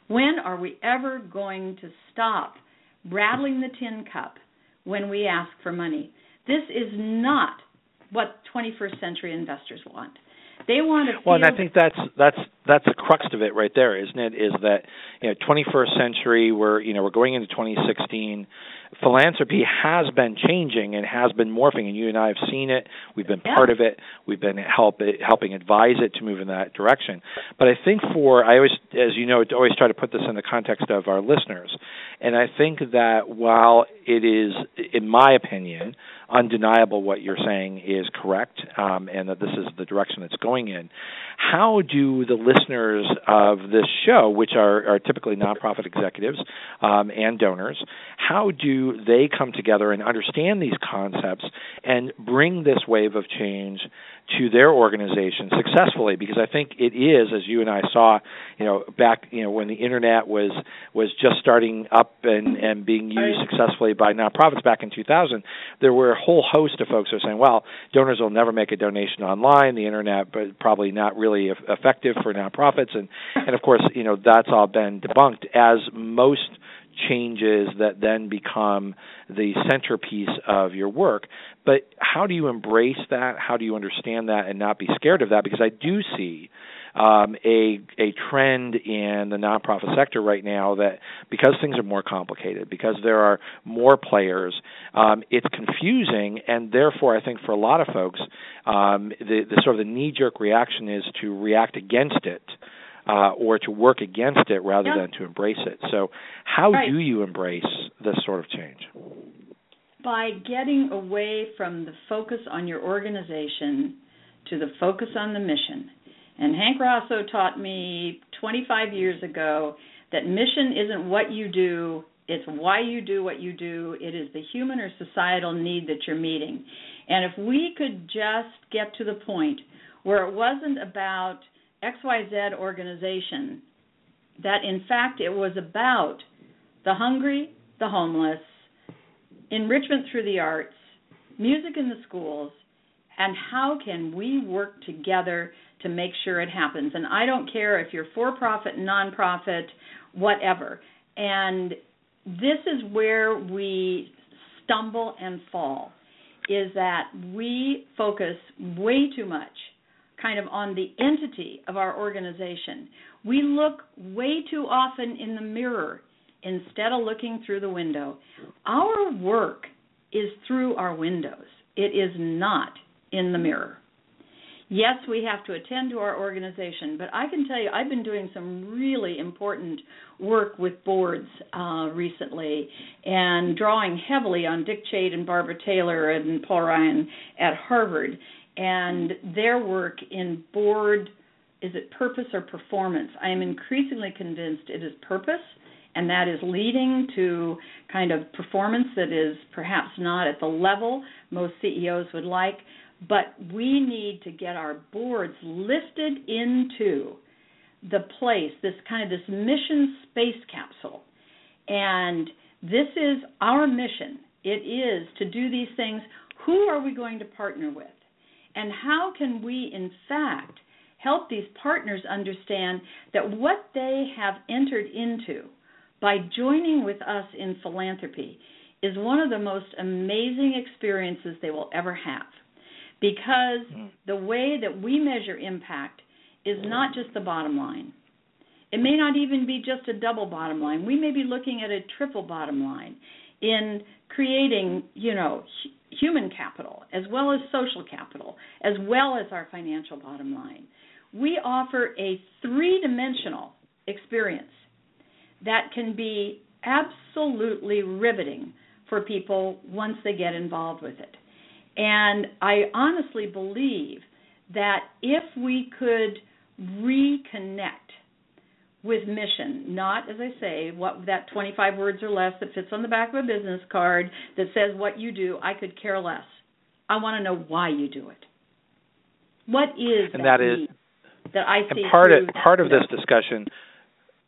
When are we ever going to stop rattling the tin cup when we ask for money? This is not what 21st century investors want. They want to. Well, and I think that's that's that's the crux of it right there, isn't it? Is that you know 21st century we're you know we're going into 2016 philanthropy has been changing and has been morphing, and you and I have seen it. We've been part of it. We've been help it, helping advise it to move in that direction. But I think for I always, as you know, always try to put this in the context of our listeners, and I think that while it is, in my opinion, undeniable what you're saying is correct, um, and that this is the direction it's going in. How do the listeners of this show, which are, are typically nonprofit executives um, and donors, how do they come together and understand these concepts and bring this wave of change to their organization successfully because I think it is as you and I saw you know back you know when the internet was was just starting up and and being used successfully by nonprofits back in 2000 there were a whole host of folks who were saying well donors will never make a donation online the internet but probably not really effective for nonprofits and and of course you know that's all been debunked as most changes that then become the centerpiece of your work. But how do you embrace that? How do you understand that and not be scared of that? Because I do see um, a a trend in the nonprofit sector right now that because things are more complicated, because there are more players, um, it's confusing, and therefore I think for a lot of folks, um, the, the sort of the knee jerk reaction is to react against it uh, or to work against it rather than to embrace it. So, how right. do you embrace this sort of change? By getting away from the focus on your organization to the focus on the mission. And Hank Rosso taught me 25 years ago that mission isn't what you do, it's why you do what you do. It is the human or societal need that you're meeting. And if we could just get to the point where it wasn't about XYZ organization that in fact it was about the hungry, the homeless, enrichment through the arts, music in the schools, and how can we work together to make sure it happens. And I don't care if you're for profit, nonprofit, whatever. And this is where we stumble and fall is that we focus way too much kind of on the entity of our organization. We look way too often in the mirror instead of looking through the window. Our work is through our windows, it is not in the mirror. Yes, we have to attend to our organization, but I can tell you I've been doing some really important work with boards uh, recently and drawing heavily on Dick Chait and Barbara Taylor and Paul Ryan at Harvard and their work in board is it purpose or performance? I am increasingly convinced it is purpose, and that is leading to kind of performance that is perhaps not at the level most CEOs would like. But we need to get our boards lifted into the place, this kind of this mission space capsule. And this is our mission. It is to do these things. Who are we going to partner with? And how can we, in fact, help these partners understand that what they have entered into by joining with us in philanthropy is one of the most amazing experiences they will ever have? Because mm. the way that we measure impact is not just the bottom line. It may not even be just a double bottom line. We may be looking at a triple bottom line in creating, you know, human capital as well as social capital, as well as our financial bottom line. We offer a three dimensional experience that can be absolutely riveting for people once they get involved with it. And I honestly believe that if we could reconnect with mission, not as I say, what that 25 words or less that fits on the back of a business card that says what you do, I could care less. I want to know why you do it. What is and that, that is that I see and part of part of this discussion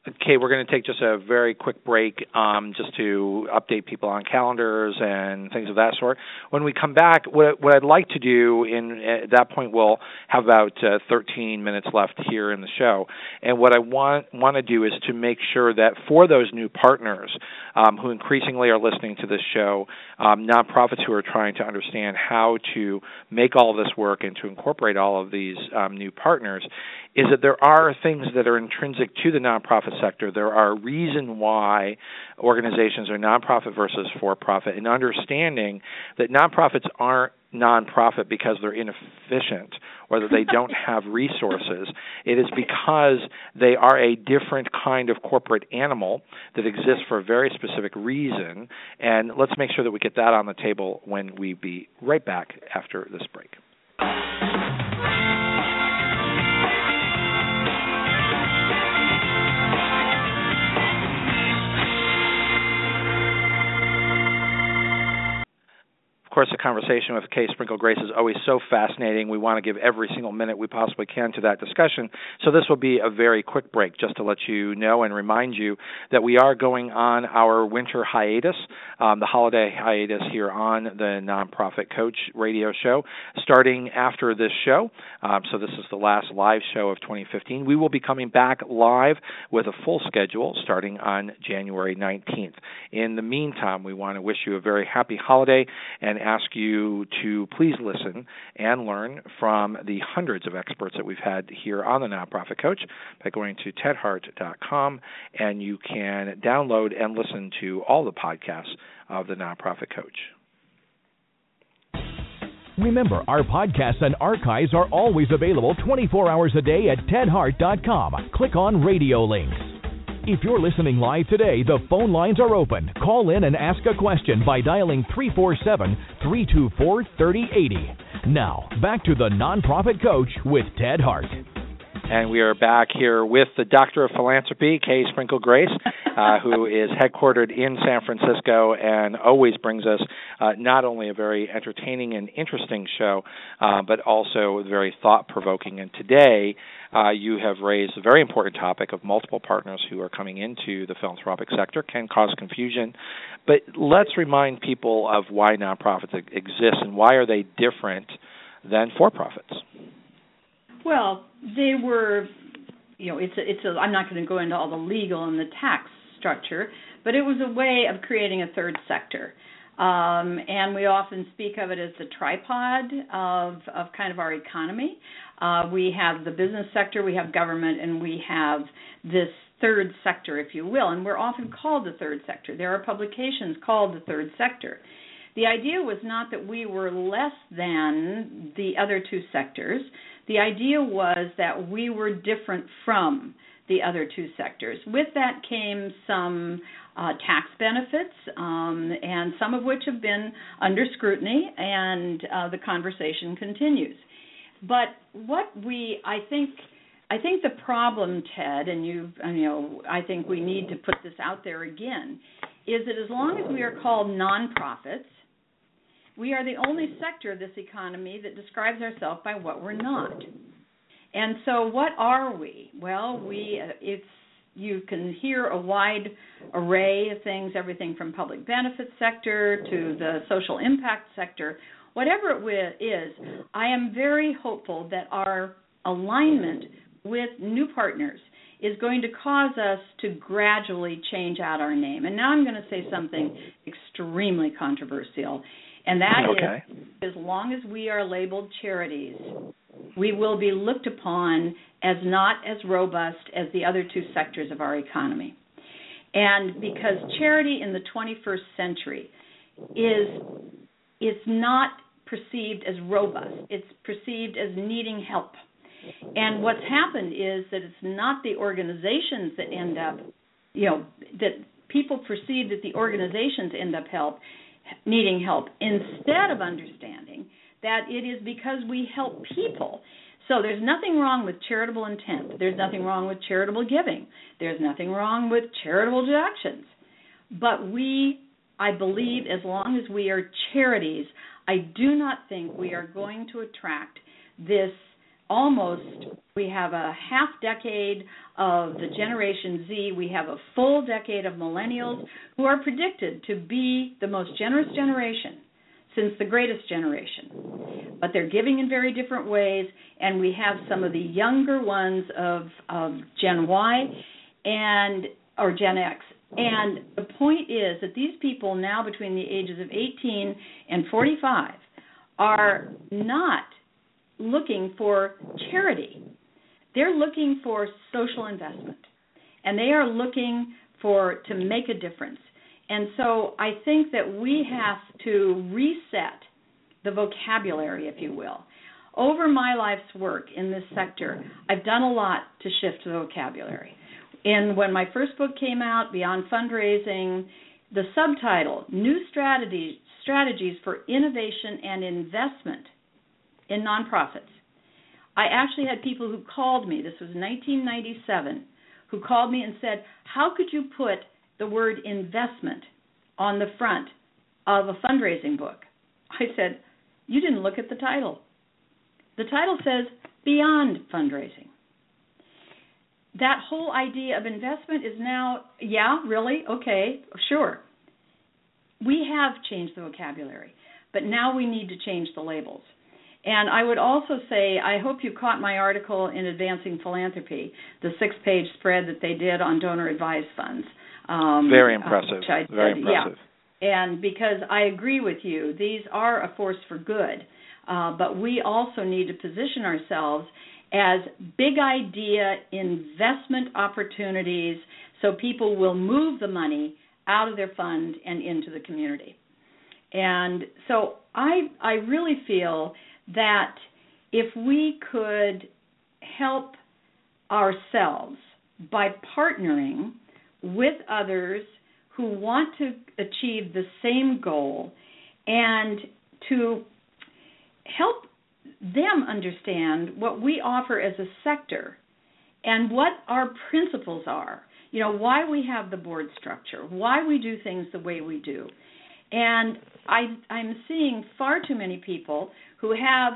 Okay, we're going to take just a very quick break um, just to update people on calendars and things of that sort. When we come back, what, what I'd like to do, in at that point, we'll have about uh, 13 minutes left here in the show. And what I want want to do is to make sure that for those new partners um, who increasingly are listening to this show, um, nonprofits who are trying to understand how to make all this work and to incorporate all of these um, new partners, is that there are things that are intrinsic to the nonprofit sector. There are reason why organizations are nonprofit versus for profit, and understanding that nonprofits aren't nonprofit because they're inefficient or that they [laughs] don't have resources. It is because they are a different kind of corporate animal that exists for a very specific reason. And let's make sure that we get that on the table when we be right back after this break. Course, the conversation with Kay Sprinkel Grace is always so fascinating. We want to give every single minute we possibly can to that discussion. So, this will be a very quick break just to let you know and remind you that we are going on our winter hiatus, um, the holiday hiatus here on the Nonprofit Coach radio show, starting after this show. Um, so, this is the last live show of 2015. We will be coming back live with a full schedule starting on January 19th. In the meantime, we want to wish you a very happy holiday and ask you to please listen and learn from the hundreds of experts that we've had here on the Nonprofit Coach by going to tedhart.com, and you can download and listen to all the podcasts of the Nonprofit Coach. Remember, our podcasts and archives are always available 24 hours a day at tedhart.com. Click on radio links. If you're listening live today, the phone lines are open. Call in and ask a question by dialing 347 324 3080. Now, back to the Nonprofit Coach with Ted Hart. And we are back here with the Doctor of Philanthropy, Kay Sprinkel Grace, [laughs] uh, who is headquartered in San Francisco and always brings us uh, not only a very entertaining and interesting show, uh, but also very thought provoking. And today, uh, you have raised a very important topic of multiple partners who are coming into the philanthropic sector can cause confusion. But let's remind people of why nonprofits exist and why are they different than for profits. Well, they were, you know, it's a, it's a. I'm not going to go into all the legal and the tax structure, but it was a way of creating a third sector. Um, and we often speak of it as the tripod of, of kind of our economy. Uh, we have the business sector, we have government, and we have this third sector, if you will. And we're often called the third sector. There are publications called the third sector. The idea was not that we were less than the other two sectors. The idea was that we were different from the other two sectors. With that came some uh, tax benefits, um, and some of which have been under scrutiny, and uh, the conversation continues. But what we, I think, I think the problem, Ted, and you, you know, I think we need to put this out there again, is that as long as we are called nonprofits, we are the only sector of this economy that describes ourselves by what we're not. And so, what are we? Well, we uh, it's you can hear a wide array of things, everything from public benefit sector to the social impact sector. Whatever it is, I am very hopeful that our alignment with new partners is going to cause us to gradually change out our name. And now I'm going to say something extremely controversial, and that okay. is as long as we are labeled charities, we will be looked upon as not as robust as the other two sectors of our economy. And because charity in the 21st century is is not perceived as robust, it's perceived as needing help. And what's happened is that it's not the organizations that end up, you know, that people perceive that the organizations end up help needing help instead of understanding that it is because we help people. So there's nothing wrong with charitable intent. There's nothing wrong with charitable giving. There's nothing wrong with charitable deductions. But we, I believe, as long as we are charities, I do not think we are going to attract this almost we have a half decade of the generation Z, we have a full decade of millennials who are predicted to be the most generous generation since the greatest generation. But they're giving in very different ways and we have some of the younger ones of of Gen Y and or Gen X and the point is that these people now between the ages of 18 and 45 are not looking for charity. They're looking for social investment. And they are looking for to make a difference. And so I think that we have to reset the vocabulary, if you will. Over my life's work in this sector, I've done a lot to shift the vocabulary. And when my first book came out, Beyond Fundraising, the subtitle, New Strategies, Strategies for Innovation and Investment in nonprofits. I actually had people who called me, this was 1997, who called me and said, How could you put the word investment on the front of a fundraising book? I said, You didn't look at the title. The title says Beyond Fundraising. That whole idea of investment is now, yeah, really? Okay, sure. We have changed the vocabulary, but now we need to change the labels. And I would also say, I hope you caught my article in Advancing Philanthropy, the six page spread that they did on donor advised funds. Um, Very impressive. Very impressive. Yeah. And because I agree with you, these are a force for good. Uh, but we also need to position ourselves as big idea investment opportunities so people will move the money out of their fund and into the community. And so I I really feel that if we could help ourselves by partnering with others who want to achieve the same goal and to help them understand what we offer as a sector and what our principles are. You know, why we have the board structure, why we do things the way we do. And I, I'm seeing far too many people who have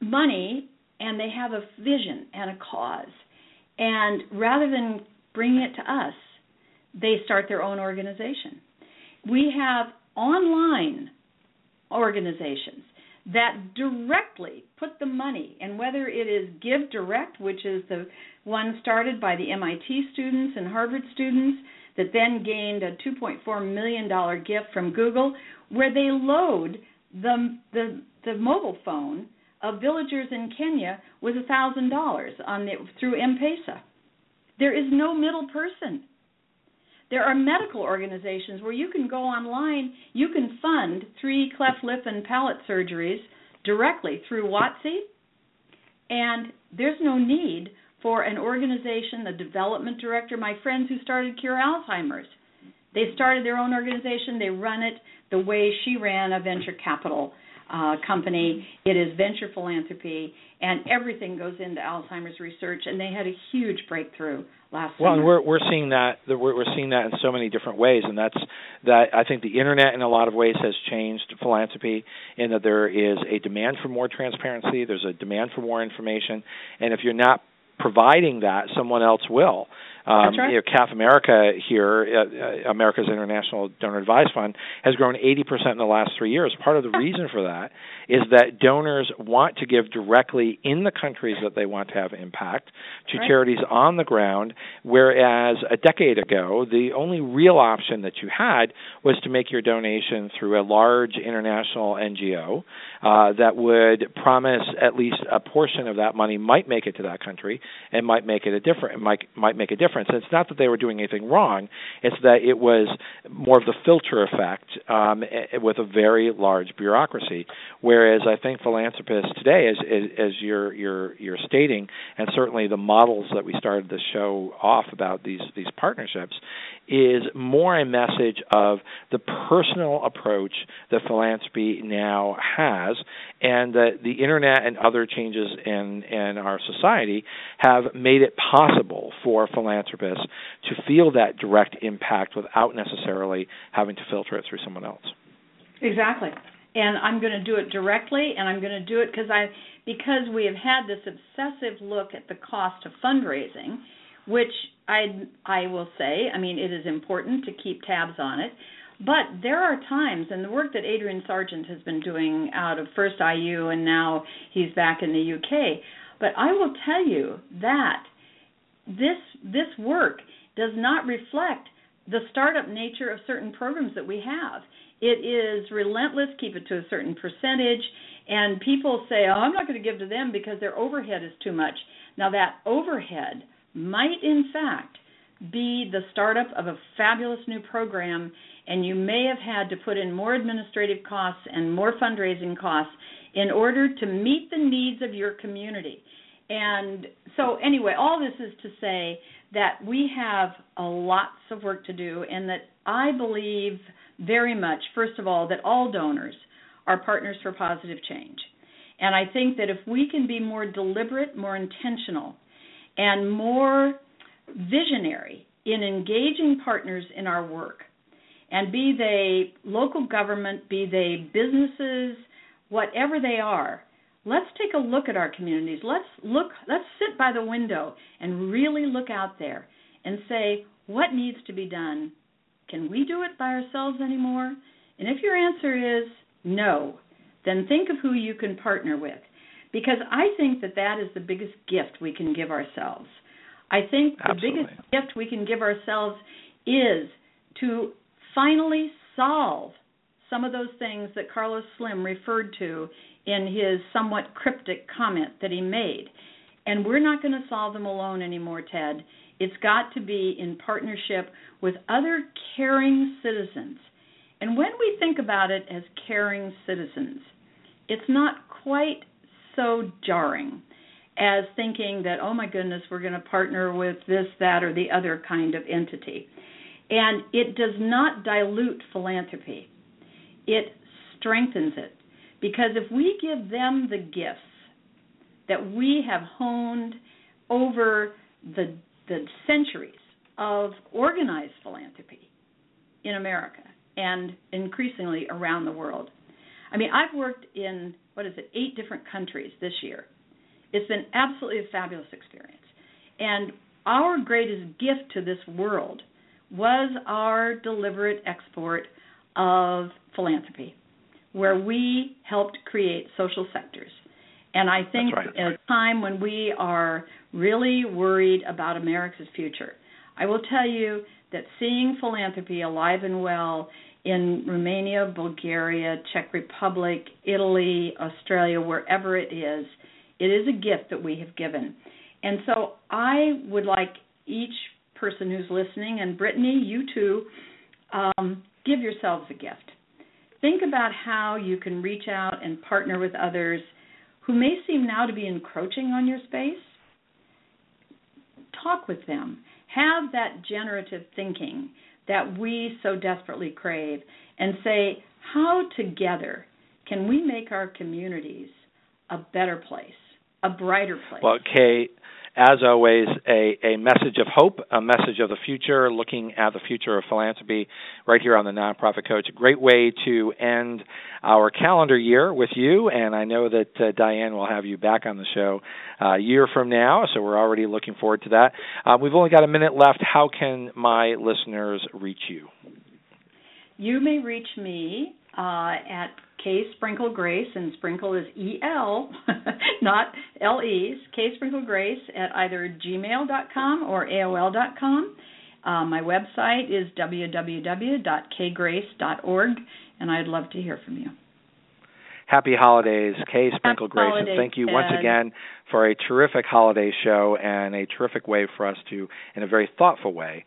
money and they have a vision and a cause. And rather than bringing it to us, they start their own organization. We have online organizations that directly put the money, and whether it is Give Direct, which is the one started by the MIT students and Harvard students, that then gained a $2.4 million gift from Google, where they load the the the mobile phone of villagers in Kenya with a thousand dollars on the through M-Pesa. There is no middle person. There are medical organizations where you can go online, you can fund three cleft lip and palate surgeries directly through Watsi, and there's no need for an organization, the development director, my friends who started Cure Alzheimer's. They started their own organization, they run it the way she ran a venture capital uh, company. It is venture philanthropy, and everything goes into Alzheimer's research. And they had a huge breakthrough last year. well, summer. and we're we're seeing that we're we're seeing that in so many different ways, and that's that I think the internet in a lot of ways has changed philanthropy in that there is a demand for more transparency, there's a demand for more information, and if you're not providing that, someone else will. Um, right. You know, CAF America here, uh, uh, America's International Donor Advised Fund, has grown 80% in the last three years. Part of the reason for that is that donors want to give directly in the countries that they want to have impact to right. charities on the ground, whereas a decade ago, the only real option that you had was to make your donation through a large international NGO uh, that would promise at least a portion of that money might make it to that country and might make it a different might might make a difference. And it's not that they were doing anything wrong; it's that it was more of the filter effect um, with a very large bureaucracy. Whereas I think philanthropists today, as, as you're you're you're stating, and certainly the models that we started the show off about these these partnerships, is more a message of the personal approach that philanthropy now has, and that the internet and other changes in in our society have made it possible for philanthropists to feel that direct impact without necessarily having to filter it through someone else. Exactly. And I'm going to do it directly, and I'm going to do it because I because we have had this obsessive look at the cost of fundraising, which I I will say, I mean, it is important to keep tabs on it. But there are times, and the work that Adrian Sargeant has been doing out of First IU, and now he's back in the UK. But I will tell you that this this work does not reflect the startup nature of certain programs that we have. It is relentless, keep it to a certain percentage, and people say, "Oh, I'm not going to give to them because their overhead is too much." Now that overhead might in fact be the startup of a fabulous new program and you may have had to put in more administrative costs and more fundraising costs in order to meet the needs of your community. And so, anyway, all this is to say that we have a lots of work to do, and that I believe very much, first of all, that all donors are partners for positive change. And I think that if we can be more deliberate, more intentional, and more visionary in engaging partners in our work, and be they local government, be they businesses, whatever they are, let's take a look at our communities. Let's look let's sit by the window and really look out there and say what needs to be done. Can we do it by ourselves anymore? And if your answer is no, then think of who you can partner with. Because I think that that is the biggest gift we can give ourselves. I think the biggest gift we can give ourselves is to finally solve some of those things that Carlos Slim referred to in his somewhat cryptic comment that he made. And we're not going to solve them alone anymore, Ted. It's got to be in partnership with other caring citizens. And when we think about it as caring citizens, it's not quite so jarring as thinking that, oh my goodness, we're going to partner with this, that, or the other kind of entity. And it does not dilute philanthropy, it strengthens it. Because if we give them the gifts that we have honed over the, the centuries of organized philanthropy in America and increasingly around the world. I mean, I've worked in, what is it, eight different countries this year. It's been absolutely a fabulous experience. And our greatest gift to this world was our deliberate export of philanthropy, where we helped create social sectors. And I think right. at a time when we are really worried about America's future, I will tell you that seeing philanthropy alive and well in Romania, Bulgaria, Czech Republic, Italy, Australia, wherever it is, it is a gift that we have given. And so I would like each person who's listening, and Brittany, you too, um, give yourselves a gift. Think about how you can reach out and partner with others who may seem now to be encroaching on your space. Talk with them. Have that generative thinking that we so desperately crave and say, how together can we make our communities a better place, a brighter place? Well, Kay, as always, a, a message of hope, a message of the future, looking at the future of philanthropy right here on the Nonprofit Coach. A great way to end our calendar year with you, and I know that uh, Diane will have you back on the show uh, a year from now, so we're already looking forward to that. Uh, we've only got a minute left. How can my listeners reach you? You may reach me uh, at K Sprinkel Grace, and Sprinkel is E L, [laughs] not L E. K Sprinkel Grace at either gmail.com or AOL.com. Uh, my website is www.kgrace.org, and I'd love to hear from you. Happy holidays, K Sprinkel Happy Grace, holidays, and thank you Ted. once again for a terrific holiday show and a terrific way for us to, in a very thoughtful way,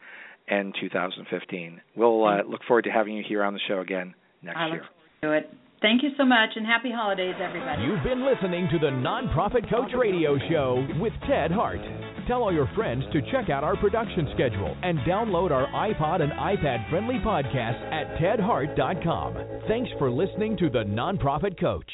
end 2015. We'll uh, look forward to having you here on the show again next I year. look forward to it. Thank you so much, and happy holidays, everybody. You've been listening to the Nonprofit Coach Radio Show with Ted Hart. Tell all your friends to check out our production schedule and download our iPod and iPad friendly podcast at tedhart.com. Thanks for listening to the Nonprofit Coach.